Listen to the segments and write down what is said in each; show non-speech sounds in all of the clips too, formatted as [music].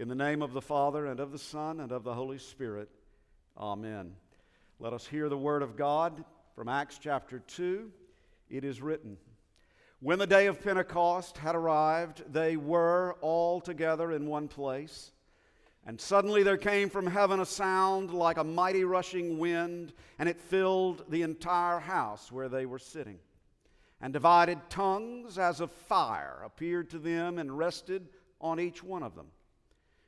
In the name of the Father, and of the Son, and of the Holy Spirit. Amen. Let us hear the word of God from Acts chapter 2. It is written When the day of Pentecost had arrived, they were all together in one place. And suddenly there came from heaven a sound like a mighty rushing wind, and it filled the entire house where they were sitting. And divided tongues as of fire appeared to them and rested on each one of them.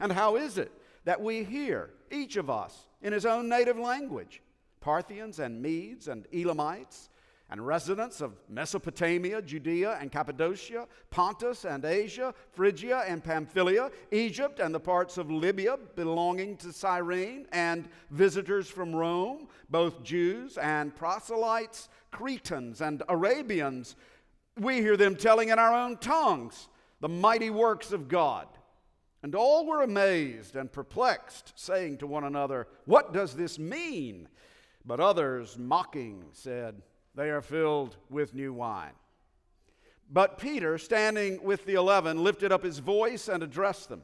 And how is it that we hear, each of us, in his own native language? Parthians and Medes and Elamites and residents of Mesopotamia, Judea and Cappadocia, Pontus and Asia, Phrygia and Pamphylia, Egypt and the parts of Libya belonging to Cyrene, and visitors from Rome, both Jews and proselytes, Cretans and Arabians. We hear them telling in our own tongues the mighty works of God. And all were amazed and perplexed, saying to one another, What does this mean? But others, mocking, said, They are filled with new wine. But Peter, standing with the eleven, lifted up his voice and addressed them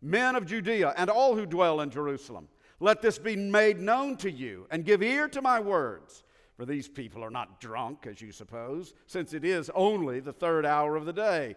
Men of Judea and all who dwell in Jerusalem, let this be made known to you, and give ear to my words. For these people are not drunk, as you suppose, since it is only the third hour of the day.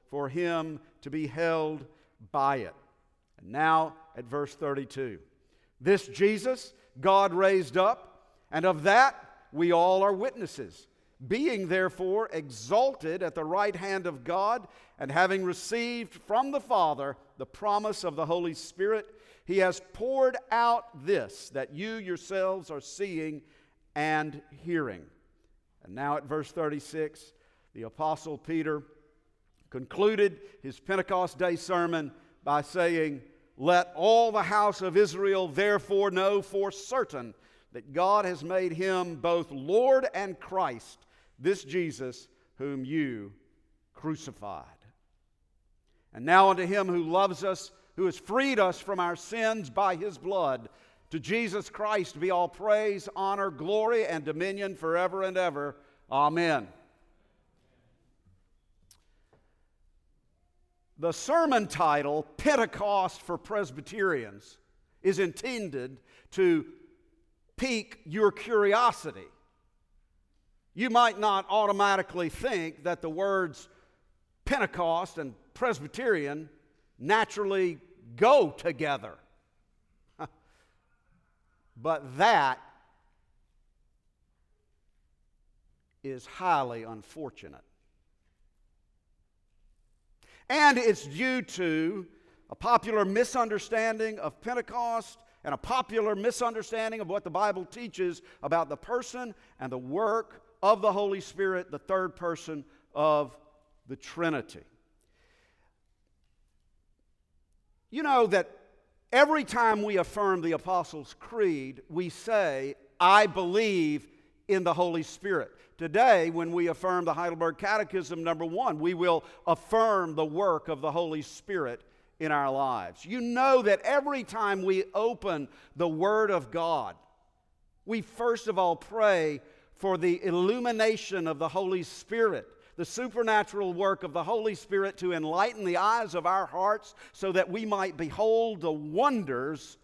for him to be held by it. And now at verse 32. This Jesus God raised up, and of that we all are witnesses. Being therefore exalted at the right hand of God, and having received from the Father the promise of the Holy Spirit, he has poured out this that you yourselves are seeing and hearing. And now at verse 36, the Apostle Peter concluded his Pentecost Day sermon by saying, Let all the house of Israel therefore know for certain that God has made him both Lord and Christ, this Jesus whom you crucified. And now unto him who loves us, who has freed us from our sins by his blood, to Jesus Christ be all praise, honor, glory, and dominion forever and ever. Amen. The sermon title, Pentecost for Presbyterians, is intended to pique your curiosity. You might not automatically think that the words Pentecost and Presbyterian naturally go together. [laughs] but that is highly unfortunate. And it's due to a popular misunderstanding of Pentecost and a popular misunderstanding of what the Bible teaches about the person and the work of the Holy Spirit, the third person of the Trinity. You know that every time we affirm the Apostles' Creed, we say, I believe in the Holy Spirit. Today, when we affirm the Heidelberg Catechism, number one, we will affirm the work of the Holy Spirit in our lives. You know that every time we open the Word of God, we first of all pray for the illumination of the Holy Spirit, the supernatural work of the Holy Spirit to enlighten the eyes of our hearts so that we might behold the wonders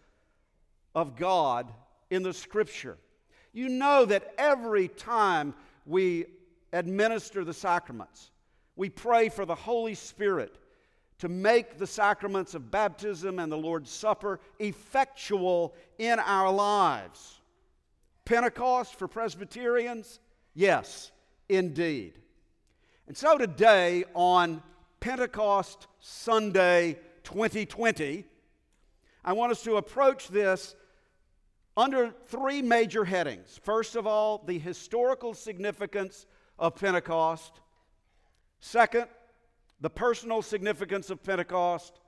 of God in the Scripture. You know that every time we administer the sacraments, we pray for the Holy Spirit to make the sacraments of baptism and the Lord's Supper effectual in our lives. Pentecost for Presbyterians? Yes, indeed. And so today, on Pentecost Sunday 2020, I want us to approach this under three major headings. First of all, the historical significance of Pentecost. Second, the personal significance of Pentecost.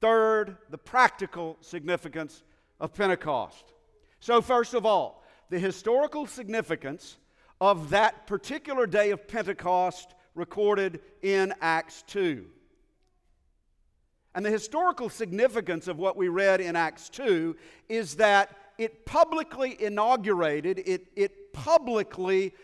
Third, the practical significance of Pentecost. So, first of all, the historical significance of that particular day of Pentecost recorded in Acts 2. And the historical significance of what we read in Acts 2 is that it publicly inaugurated, it, it publicly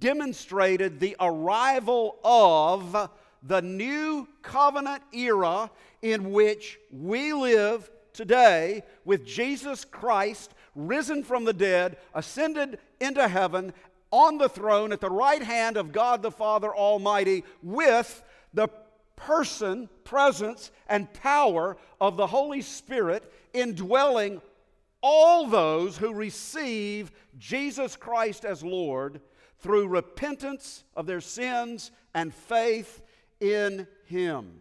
demonstrated the arrival of the new covenant era in which we live today with Jesus Christ risen from the dead, ascended into heaven, on the throne at the right hand of God the Father Almighty, with the person, presence, and power of the Holy Spirit indwelling all those who receive Jesus Christ as Lord through repentance of their sins and faith in Him.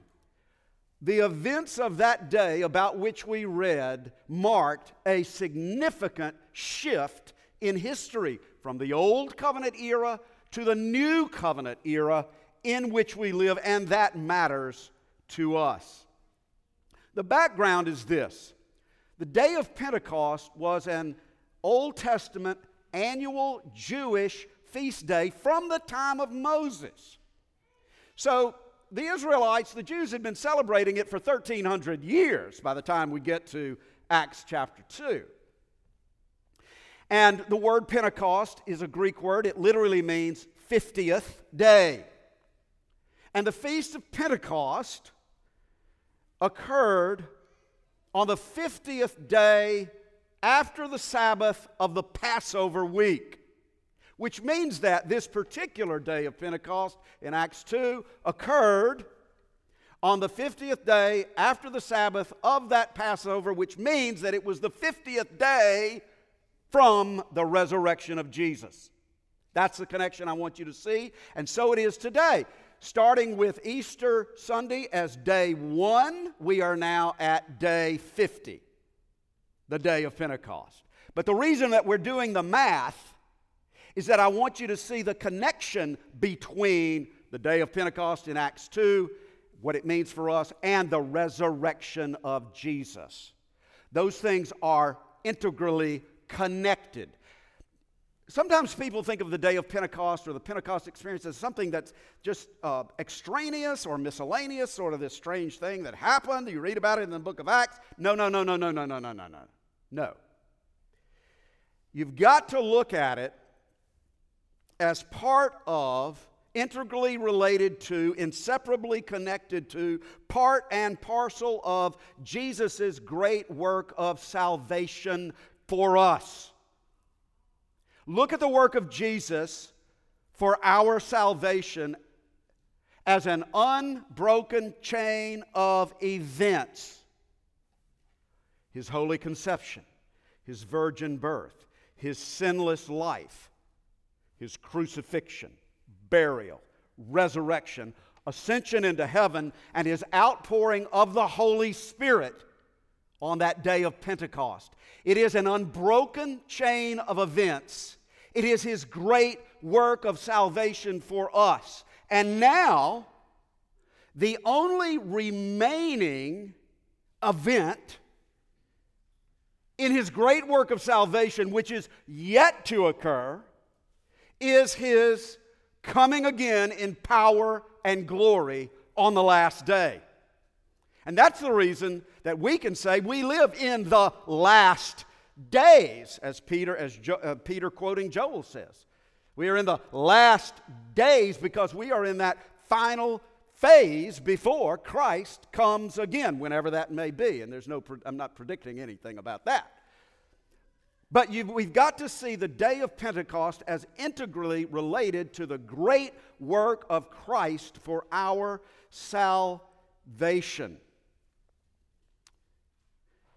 The events of that day about which we read marked a significant shift in history from the Old Covenant era to the New Covenant era in which we live, and that matters to us. The background is this the day of Pentecost was an Old Testament annual Jewish feast day from the time of Moses. So the Israelites, the Jews, had been celebrating it for 1,300 years by the time we get to Acts chapter 2. And the word Pentecost is a Greek word, it literally means 50th day. And the Feast of Pentecost occurred on the 50th day after the Sabbath of the Passover week, which means that this particular day of Pentecost in Acts 2 occurred on the 50th day after the Sabbath of that Passover, which means that it was the 50th day from the resurrection of Jesus. That's the connection I want you to see. And so it is today starting with Easter Sunday as day one, we are now at day 50, the day of Pentecost. But the reason that we're doing the math is that I want you to see the connection between the day of Pentecost in Acts 2, what it means for us, and the resurrection of Jesus. Those things are integrally connected. Sometimes people think of the day of Pentecost or the Pentecost experience as something that's just uh, extraneous or miscellaneous, sort of this strange thing that happened. You read about it in the book of Acts. No, no, no, no, no, no, no, no, no, no. No. You've got to look at it as part of, integrally related to, inseparably connected to, part and parcel of Jesus' great work of salvation for us. Look at the work of Jesus for our salvation as an unbroken chain of events His holy conception, His virgin birth, His sinless life, His crucifixion, burial, resurrection, ascension into heaven, and His outpouring of the Holy Spirit on that day of Pentecost. It is an unbroken chain of events it is His great work of salvation for us. And now, the only remaining event in His great work of salvation, which is yet to occur, is His coming again in power and glory on the last day. And that's the reason that we can say we live in the last days, as Peter, as jo- uh, Peter quoting Joel says. We are in the last days because we are in that final phase before Christ comes again, whenever that may be. And there's no, I'm not predicting anything about that. But we've got to see the day of Pentecost as integrally related to the great work of Christ for our salvation.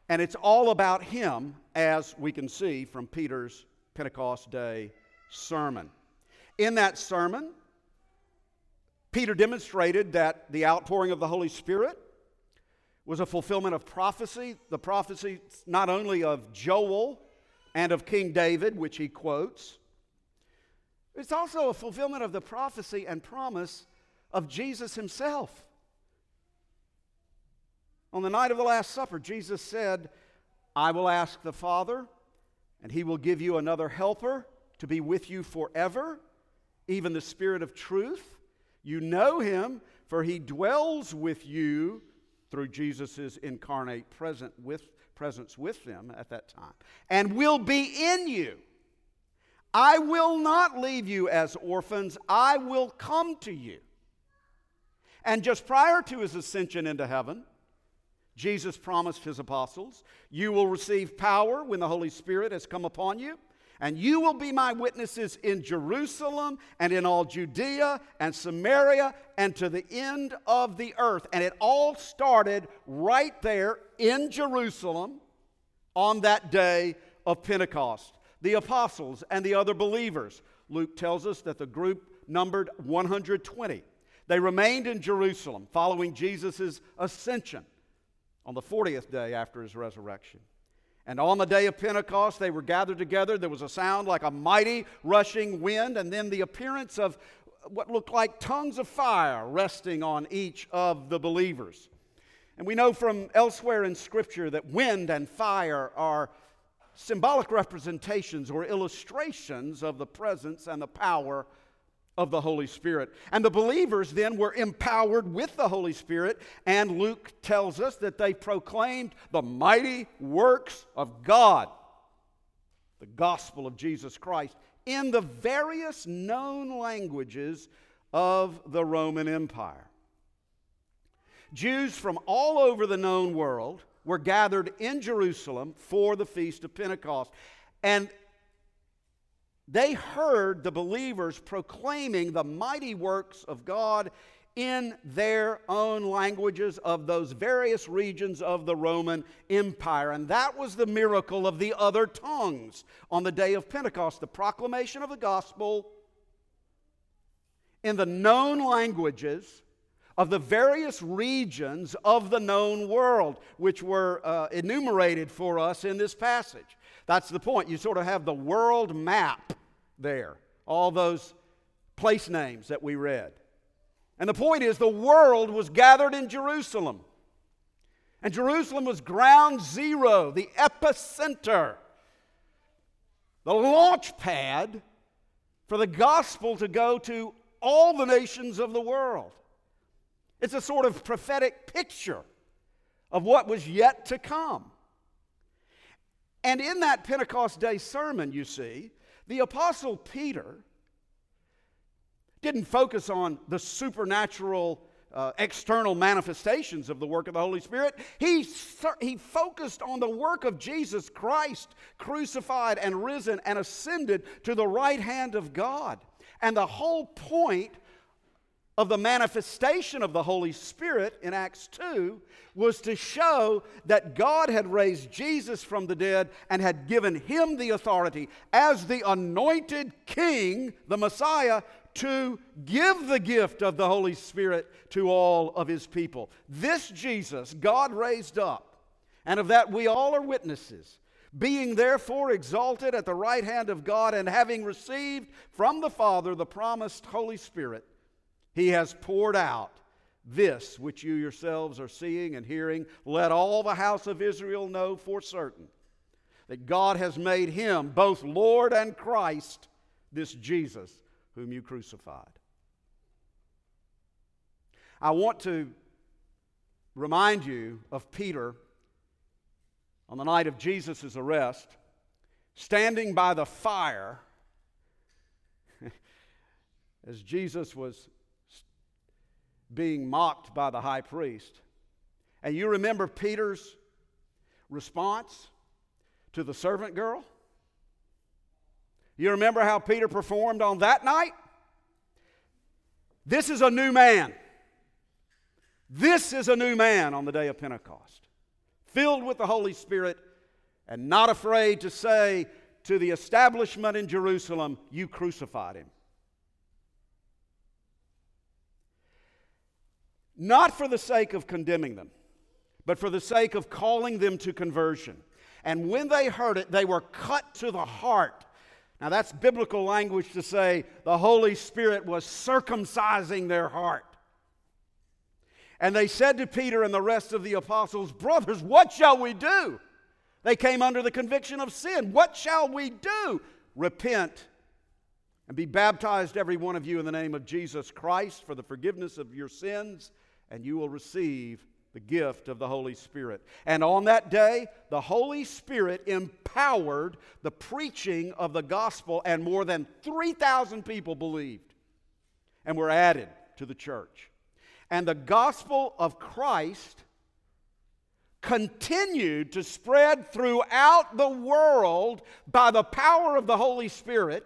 And it's all about Him, as we can see from Peter's Pentecost Day sermon. In that sermon, Peter demonstrated that the outpouring of the Holy Spirit was a fulfillment of prophecy, the prophecy not only of Joel and of King David, which he quotes, it's also a fulfillment of the prophecy and promise of Jesus himself. On the night of the Last Supper, Jesus said, I will ask the Father, and he will give you another helper to be with you forever, even the Spirit of truth you know him, for he dwells with you through Jesus' incarnate present with, presence with them at that time, and will be in you. I will not leave you as orphans, I will come to you. And just prior to his ascension into heaven, Jesus promised his apostles, You will receive power when the Holy Spirit has come upon you and you will be my witnesses in Jerusalem and in all Judea and Samaria and to the end of the earth. And it all started right there in Jerusalem on that day of Pentecost. The apostles and the other believers. Luke tells us that the group numbered 120. They remained in Jerusalem following Jesus' ascension on the 40th day after his resurrection. And on the day of Pentecost, they were gathered together. There was a sound like a mighty rushing wind, and then the appearance of what looked like tongues of fire resting on each of the believers. And we know from elsewhere in Scripture that wind and fire are symbolic representations or illustrations of the presence and the power of the Holy Spirit. And the believers then were empowered with the Holy Spirit, and Luke tells us that they proclaimed the mighty works of God, the gospel of Jesus Christ, in the various known languages of the Roman Empire. Jews from all over the known world were gathered in Jerusalem for the Feast of Pentecost. And they heard the believers proclaiming the mighty works of God in their own languages of those various regions of the Roman Empire. And that was the miracle of the other tongues on the day of Pentecost the proclamation of the gospel in the known languages of the various regions of the known world, which were uh, enumerated for us in this passage. That's the point. You sort of have the world map there, all those place names that we read. And the point is, the world was gathered in Jerusalem. And Jerusalem was ground zero, the epicenter, the launch pad for the gospel to go to all the nations of the world. It's a sort of prophetic picture of what was yet to come. And in that Pentecost Day sermon, you see, the Apostle Peter didn't focus on the supernatural uh, external manifestations of the work of the Holy Spirit. He, he focused on the work of Jesus Christ, crucified and risen and ascended to the right hand of God. And the whole point of the manifestation of the Holy Spirit in Acts 2 was to show that God had raised Jesus from the dead and had given him the authority as the anointed king, the Messiah, to give the gift of the Holy Spirit to all of his people. This Jesus God raised up, and of that we all are witnesses. Being therefore exalted at the right hand of God and having received from the Father the promised Holy Spirit, he has poured out this which you yourselves are seeing and hearing. Let all the house of Israel know for certain that God has made him both Lord and Christ, this Jesus whom you crucified. I want to remind you of Peter on the night of Jesus' arrest, standing by the fire [laughs] as Jesus was being mocked by the high priest. And you remember Peter's response to the servant girl? You remember how Peter performed on that night? This is a new man. This is a new man on the day of Pentecost, filled with the Holy Spirit and not afraid to say to the establishment in Jerusalem, You crucified him. Not for the sake of condemning them, but for the sake of calling them to conversion. And when they heard it, they were cut to the heart. Now, that's biblical language to say the Holy Spirit was circumcising their heart. And they said to Peter and the rest of the apostles, Brothers, what shall we do? They came under the conviction of sin. What shall we do? Repent and be baptized, every one of you, in the name of Jesus Christ for the forgiveness of your sins, and you will receive the gift of the Holy Spirit. And on that day, the Holy Spirit empowered the preaching of the gospel, and more than 3,000 people believed and were added to the church and the gospel of Christ continued to spread throughout the world by the power of the Holy Spirit.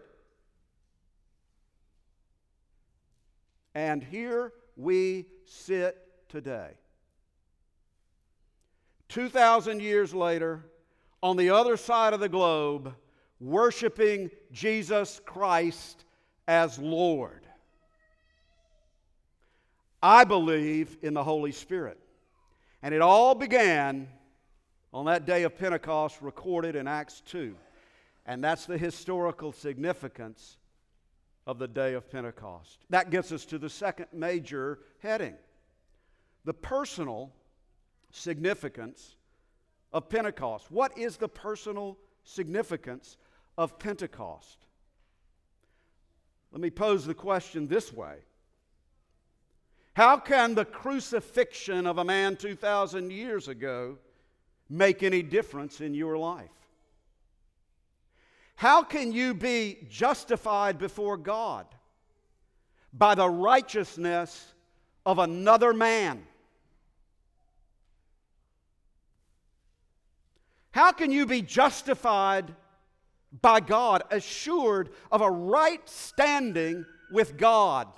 And here we sit today. 2,000 years later, on the other side of the globe, worshiping Jesus Christ as Lord. I believe in the Holy Spirit. And it all began on that day of Pentecost recorded in Acts 2. And that's the historical significance of the day of Pentecost. That gets us to the second major heading the personal significance of Pentecost. What is the personal significance of Pentecost? Let me pose the question this way how can the crucifixion of a man 2,000 years ago make any difference in your life? How can you be justified before God by the righteousness of another man? How can you be justified by God, assured of a right standing with God?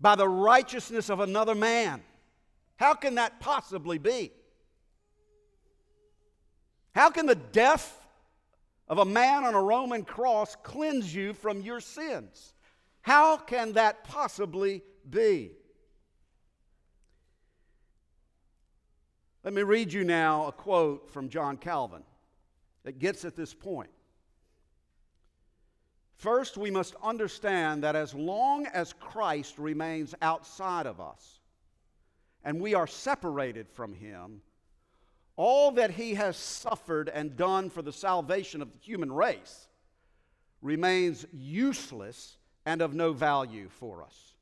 by the righteousness of another man. How can that possibly be? How can the death of a man on a Roman cross cleanse you from your sins? How can that possibly be? Let me read you now a quote from John Calvin that gets at this point. First, we must understand that as long as Christ remains outside of us and we are separated from Him, all that He has suffered and done for the salvation of the human race remains useless and of no value for us.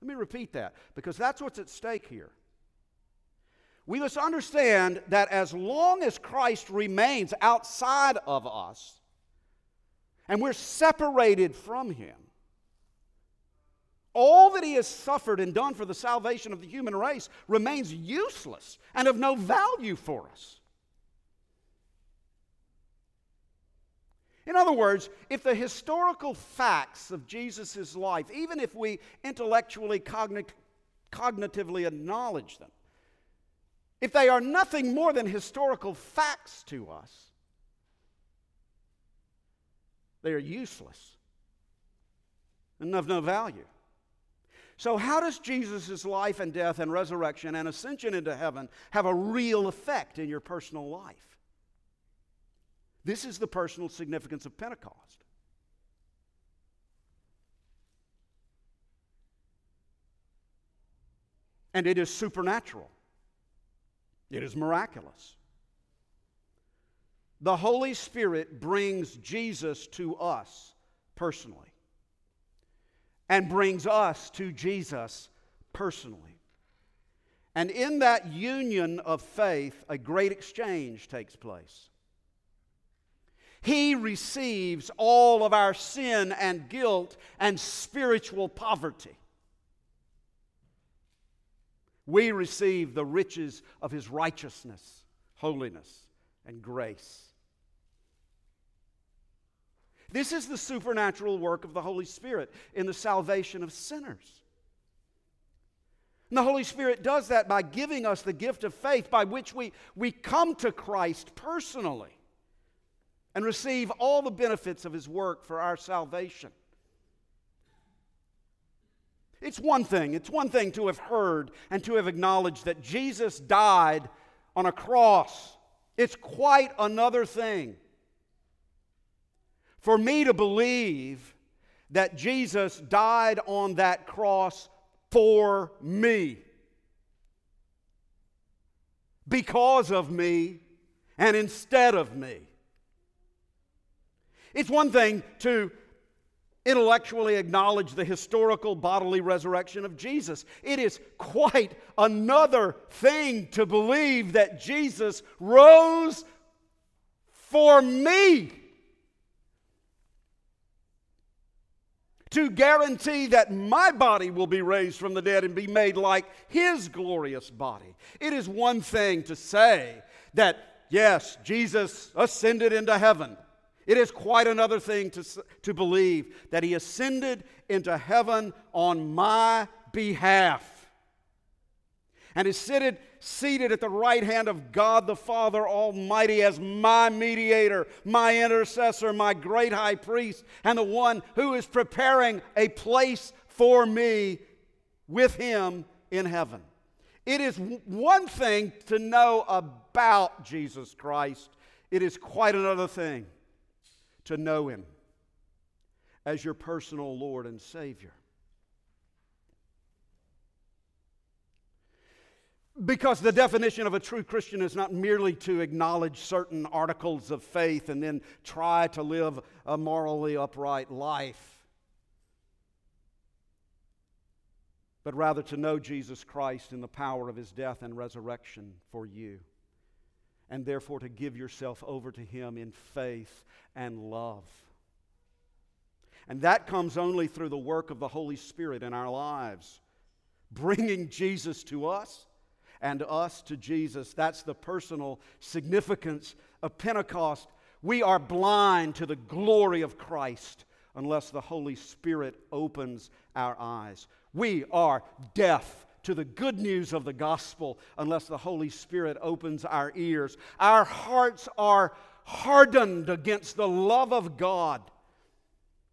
Let me repeat that because that's what's at stake here. We must understand that as long as Christ remains outside of us, and we're separated from Him. All that He has suffered and done for the salvation of the human race remains useless and of no value for us. In other words, if the historical facts of Jesus' life, even if we intellectually, cogn- cognitively acknowledge them, if they are nothing more than historical facts to us, they are useless and of no value. So, how does Jesus' life and death and resurrection and ascension into heaven have a real effect in your personal life? This is the personal significance of Pentecost. And it is supernatural, it is miraculous the Holy Spirit brings Jesus to us personally. And brings us to Jesus personally. And in that union of faith, a great exchange takes place. He receives all of our sin and guilt and spiritual poverty. We receive the riches of His righteousness, holiness, and grace. This is the supernatural work of the Holy Spirit in the salvation of sinners. And the Holy Spirit does that by giving us the gift of faith by which we, we come to Christ personally and receive all the benefits of His work for our salvation. It's one thing, it's one thing to have heard and to have acknowledged that Jesus died on a cross. It's quite another thing for me to believe that Jesus died on that cross for me, because of me, and instead of me. It's one thing to intellectually acknowledge the historical bodily resurrection of Jesus. It is quite another thing to believe that Jesus rose for me. To guarantee that my body will be raised from the dead and be made like his glorious body. It is one thing to say that, yes, Jesus ascended into heaven. It is quite another thing to, to believe that he ascended into heaven on my behalf and is seated, seated at the right hand of God the Father Almighty as my mediator, my intercessor, my great high priest, and the one who is preparing a place for me with him in heaven. It is one thing to know about Jesus Christ, it is quite another thing to know Him as your personal Lord and Savior. Because the definition of a true Christian is not merely to acknowledge certain articles of faith and then try to live a morally upright life, but rather to know Jesus Christ in the power of his death and resurrection for you and therefore to give yourself over to Him in faith and love. And that comes only through the work of the Holy Spirit in our lives, bringing Jesus to us and us to Jesus. That's the personal significance of Pentecost. We are blind to the glory of Christ unless the Holy Spirit opens our eyes. We are deaf to the good news of the gospel unless the Holy Spirit opens our ears. Our hearts are hardened against the love of God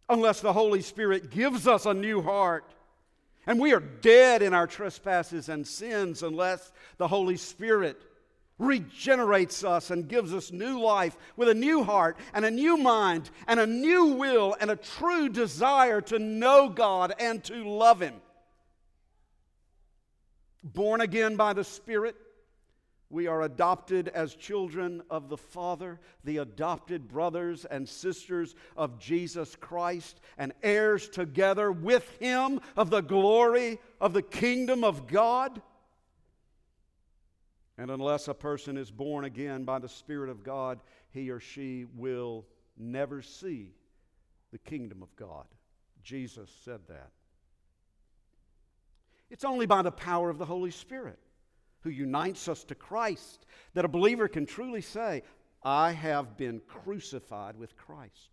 unless the Holy Spirit gives us a new heart. And we are dead in our trespasses and sins unless the Holy Spirit regenerates us and gives us new life with a new heart and a new mind and a new will and a true desire to know God and to love Him born again by the Spirit. We are adopted as children of the Father, the adopted brothers and sisters of Jesus Christ, and heirs together with Him of the glory of the kingdom of God. And unless a person is born again by the Spirit of God, he or she will never see the kingdom of God. Jesus said that. It's only by the power of the Holy Spirit who unites us to Christ that a believer can truly say, I have been crucified with Christ.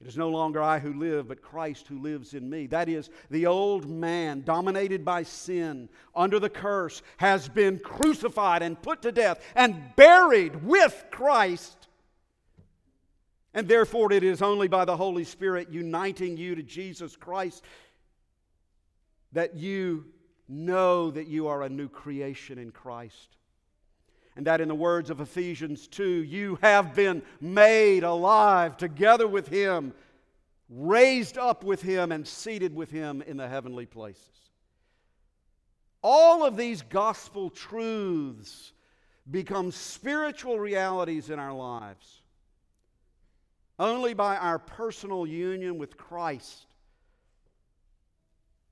It is no longer I who live, but Christ who lives in me. That is, the old man, dominated by sin, under the curse, has been crucified and put to death and buried with Christ and therefore, it is only by the Holy Spirit uniting you to Jesus Christ that you know that you are a new creation in Christ. And that, in the words of Ephesians 2, you have been made alive together with Him, raised up with Him, and seated with Him in the heavenly places. All of these gospel truths become spiritual realities in our lives Only by our personal union with Christ,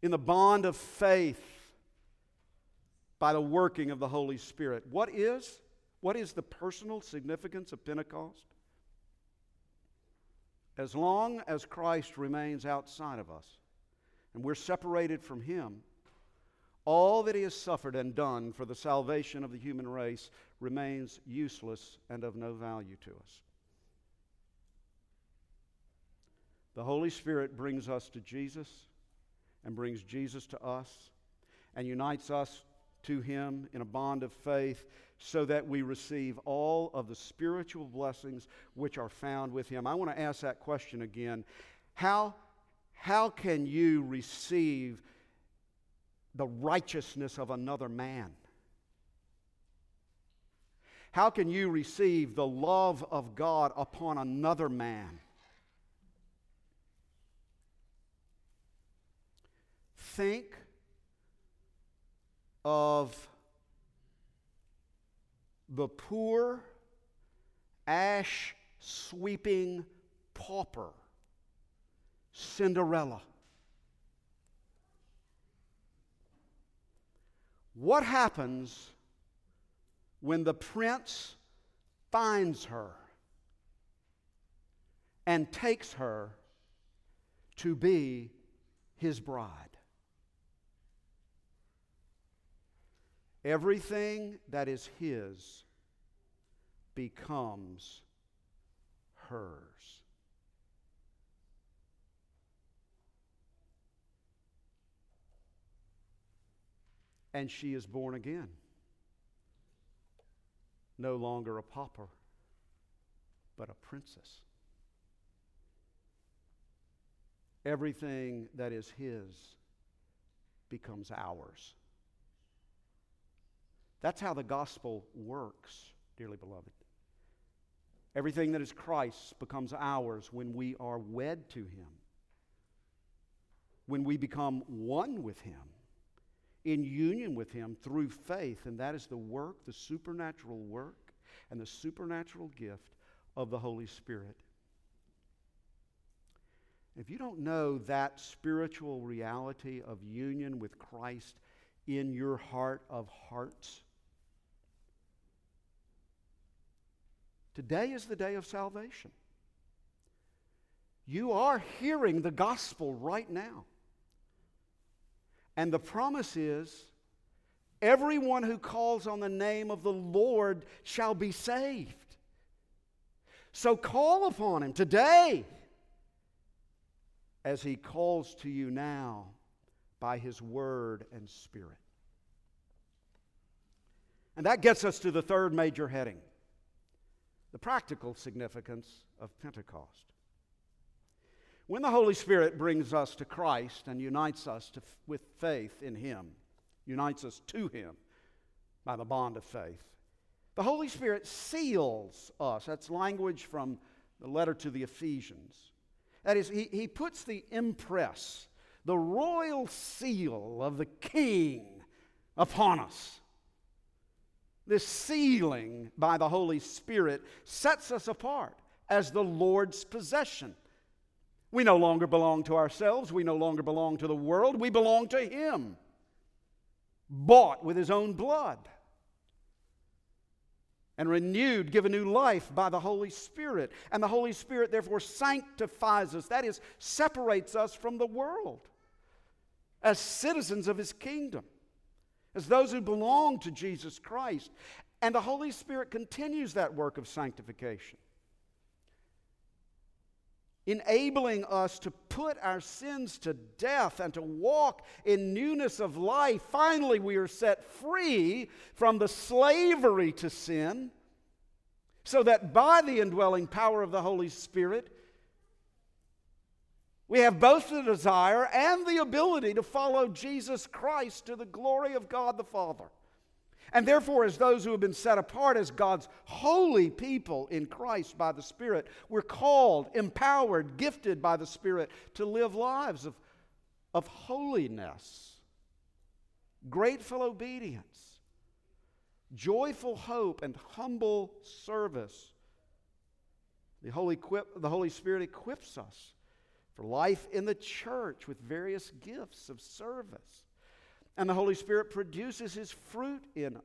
in the bond of faith, by the working of the Holy Spirit. What is? What is the personal significance of Pentecost? As long as Christ remains outside of us and we're separated from Him, all that He has suffered and done for the salvation of the human race remains useless and of no value to us. The Holy Spirit brings us to Jesus and brings Jesus to us and unites us to Him in a bond of faith so that we receive all of the spiritual blessings which are found with Him. I want to ask that question again. How, how can you receive the righteousness of another man? How can you receive the love of God upon another man? Think of the poor, ash sweeping pauper, Cinderella. What happens when the prince finds her and takes her to be his bride? Everything that is his becomes hers. And she is born again. No longer a pauper, but a princess. Everything that is his becomes ours. That's how the gospel works, dearly beloved. Everything that is Christ's becomes ours when we are wed to Him, when we become one with Him, in union with Him through faith. And that is the work, the supernatural work, and the supernatural gift of the Holy Spirit. If you don't know that spiritual reality of union with Christ in your heart of hearts, Today is the day of salvation. You are hearing the gospel right now. And the promise is everyone who calls on the name of the Lord shall be saved. So call upon him today as he calls to you now by his word and spirit. And that gets us to the third major heading the practical significance of Pentecost. When the Holy Spirit brings us to Christ and unites us to, with faith in Him, unites us to Him by the bond of faith, the Holy Spirit seals us. That's language from the letter to the Ephesians. That is, He, he puts the impress, the royal seal of the King upon us. This sealing by the Holy Spirit sets us apart as the Lord's possession. We no longer belong to ourselves. We no longer belong to the world. We belong to Him, bought with His own blood and renewed, given new life by the Holy Spirit. And the Holy Spirit, therefore, sanctifies us. That is, separates us from the world as citizens of His kingdom as those who belong to Jesus Christ. And the Holy Spirit continues that work of sanctification, enabling us to put our sins to death and to walk in newness of life. Finally, we are set free from the slavery to sin, so that by the indwelling power of the Holy Spirit, we have both the desire and the ability to follow Jesus Christ to the glory of God the Father. And therefore, as those who have been set apart as God's holy people in Christ by the Spirit, we're called, empowered, gifted by the Spirit to live lives of, of holiness, grateful obedience, joyful hope, and humble service The Holy, equip, the Holy Spirit equips us for life in the church with various gifts of service. And the Holy Spirit produces His fruit in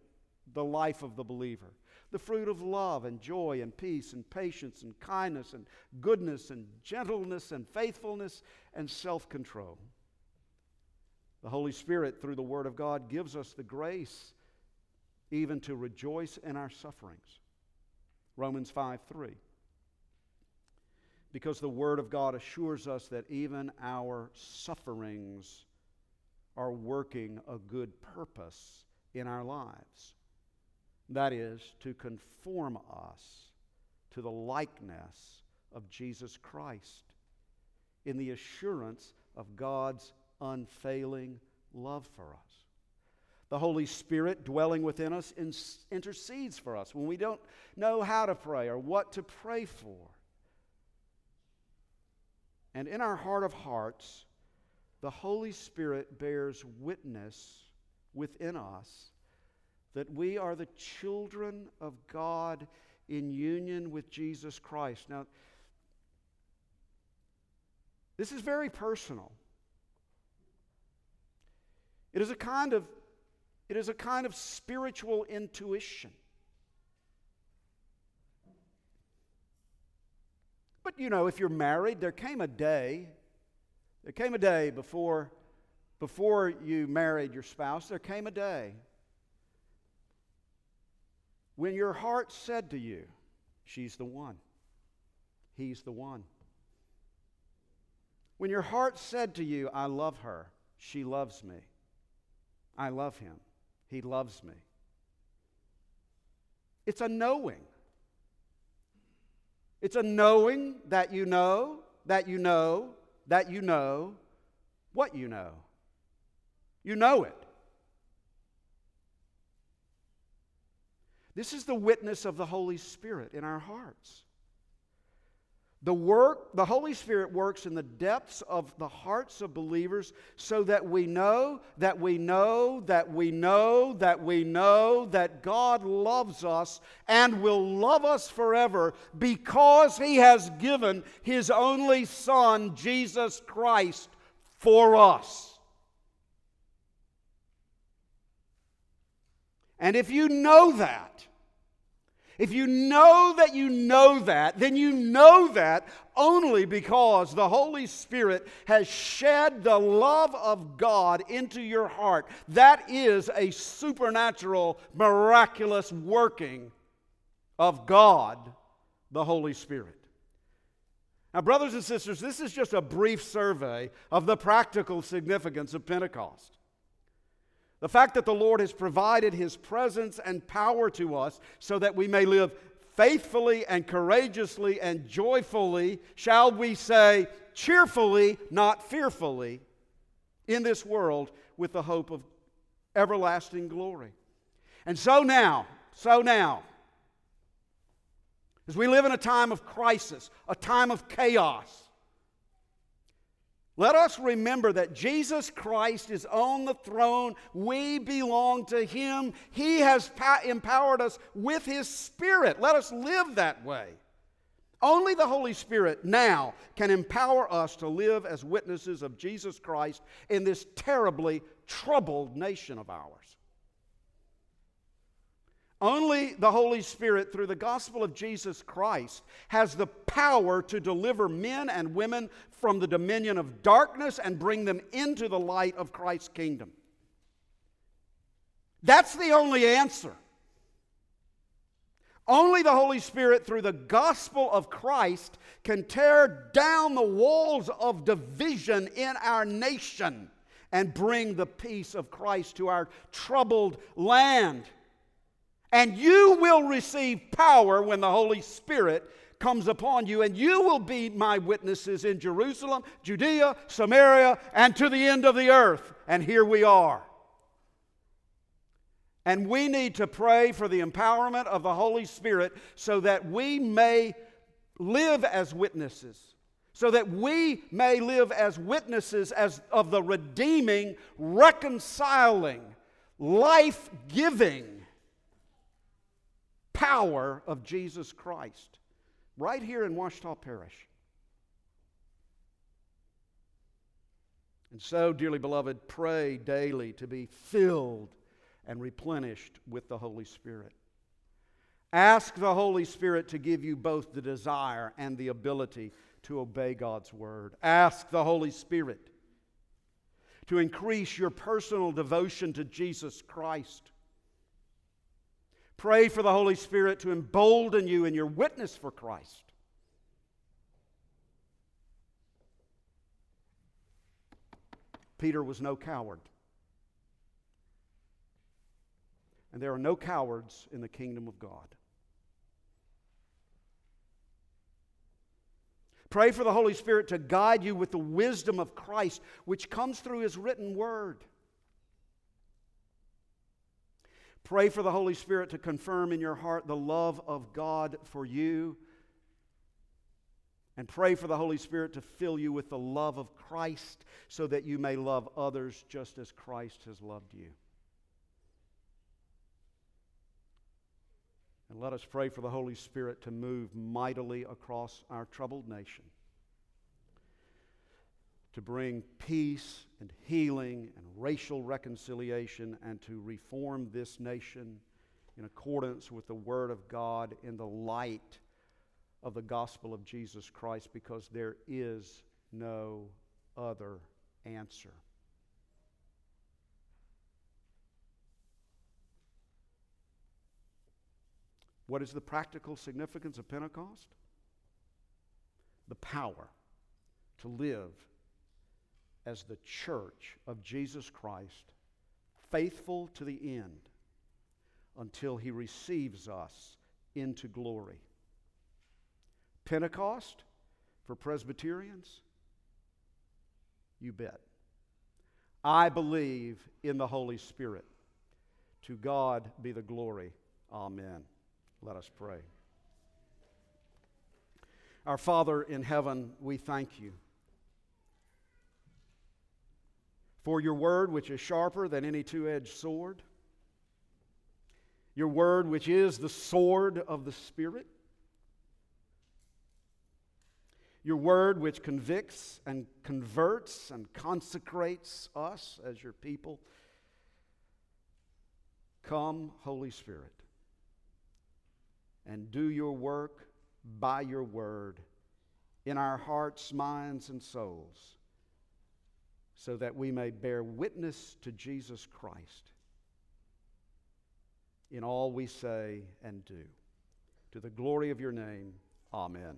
the life of the believer the fruit of love and joy and peace and patience and kindness and goodness and gentleness and faithfulness and self control. The Holy Spirit, through the Word of God, gives us the grace even to rejoice in our sufferings. Romans 5 3. Because the Word of God assures us that even our sufferings are working a good purpose in our lives. That is, to conform us to the likeness of Jesus Christ in the assurance of God's unfailing love for us. The Holy Spirit dwelling within us intercedes for us when we don't know how to pray or what to pray for. And in our heart of hearts, the Holy Spirit bears witness within us that we are the children of God in union with Jesus Christ. Now, this is very personal. It is a kind of it is a kind of spiritual intuition. But you know, if you're married, there came a day, there came a day before, before you married your spouse, there came a day when your heart said to you, She's the one, He's the one. When your heart said to you, I love her, she loves me, I love him, he loves me. It's a knowing. It's a knowing that you know, that you know, that you know what you know. You know it. This is the witness of the Holy Spirit in our hearts. The work, the Holy Spirit works in the depths of the hearts of believers so that we know, that we know, that we know, that we know that God loves us and will love us forever because He has given His only Son, Jesus Christ, for us. And if you know that, if you know that you know that, then you know that only because the Holy Spirit has shed the love of God into your heart. That is a supernatural, miraculous working of God, the Holy Spirit. Now, brothers and sisters, this is just a brief survey of the practical significance of Pentecost. The fact that the Lord has provided His presence and power to us so that we may live faithfully and courageously and joyfully, shall we say, cheerfully, not fearfully, in this world with the hope of everlasting glory. And so now, so now, as we live in a time of crisis, a time of chaos, let us remember that Jesus Christ is on the throne. We belong to Him. He has empowered us with His Spirit. Let us live that way. Only the Holy Spirit now can empower us to live as witnesses of Jesus Christ in this terribly troubled nation of ours. Only the Holy Spirit, through the gospel of Jesus Christ, has the power to deliver men and women from the dominion of darkness and bring them into the light of Christ's kingdom. That's the only answer. Only the Holy Spirit, through the gospel of Christ, can tear down the walls of division in our nation and bring the peace of Christ to our troubled land. And you will receive power when the Holy Spirit comes upon you, and you will be my witnesses in Jerusalem, Judea, Samaria, and to the end of the earth. And here we are. And we need to pray for the empowerment of the Holy Spirit so that we may live as witnesses, so that we may live as witnesses as of the redeeming, reconciling, life giving power of Jesus Christ right here in Ouachita Parish. And so, dearly beloved, pray daily to be filled and replenished with the Holy Spirit. Ask the Holy Spirit to give you both the desire and the ability to obey God's word. Ask the Holy Spirit to increase your personal devotion to Jesus Christ. Pray for the Holy Spirit to embolden you in your witness for Christ. Peter was no coward. And there are no cowards in the kingdom of God. Pray for the Holy Spirit to guide you with the wisdom of Christ, which comes through His written word. Pray for the Holy Spirit to confirm in your heart the love of God for you. And pray for the Holy Spirit to fill you with the love of Christ so that you may love others just as Christ has loved you. And let us pray for the Holy Spirit to move mightily across our troubled nation, to bring peace and healing and racial reconciliation, and to reform this nation in accordance with the Word of God in the light of the gospel of Jesus Christ, because there is no other answer. What is the practical significance of Pentecost? The power to live as the church of Jesus Christ, faithful to the end until he receives us into glory. Pentecost for Presbyterians? You bet. I believe in the Holy Spirit. To God be the glory. Amen. Let us pray. Our Father in heaven, we thank you for your word, which is sharper than any two edged sword, your word, which is the sword of the Spirit, your word, which convicts and converts and consecrates us as your people. Come, Holy Spirit and do your work by your word in our hearts, minds, and souls, so that we may bear witness to Jesus Christ in all we say and do. To the glory of your name, amen.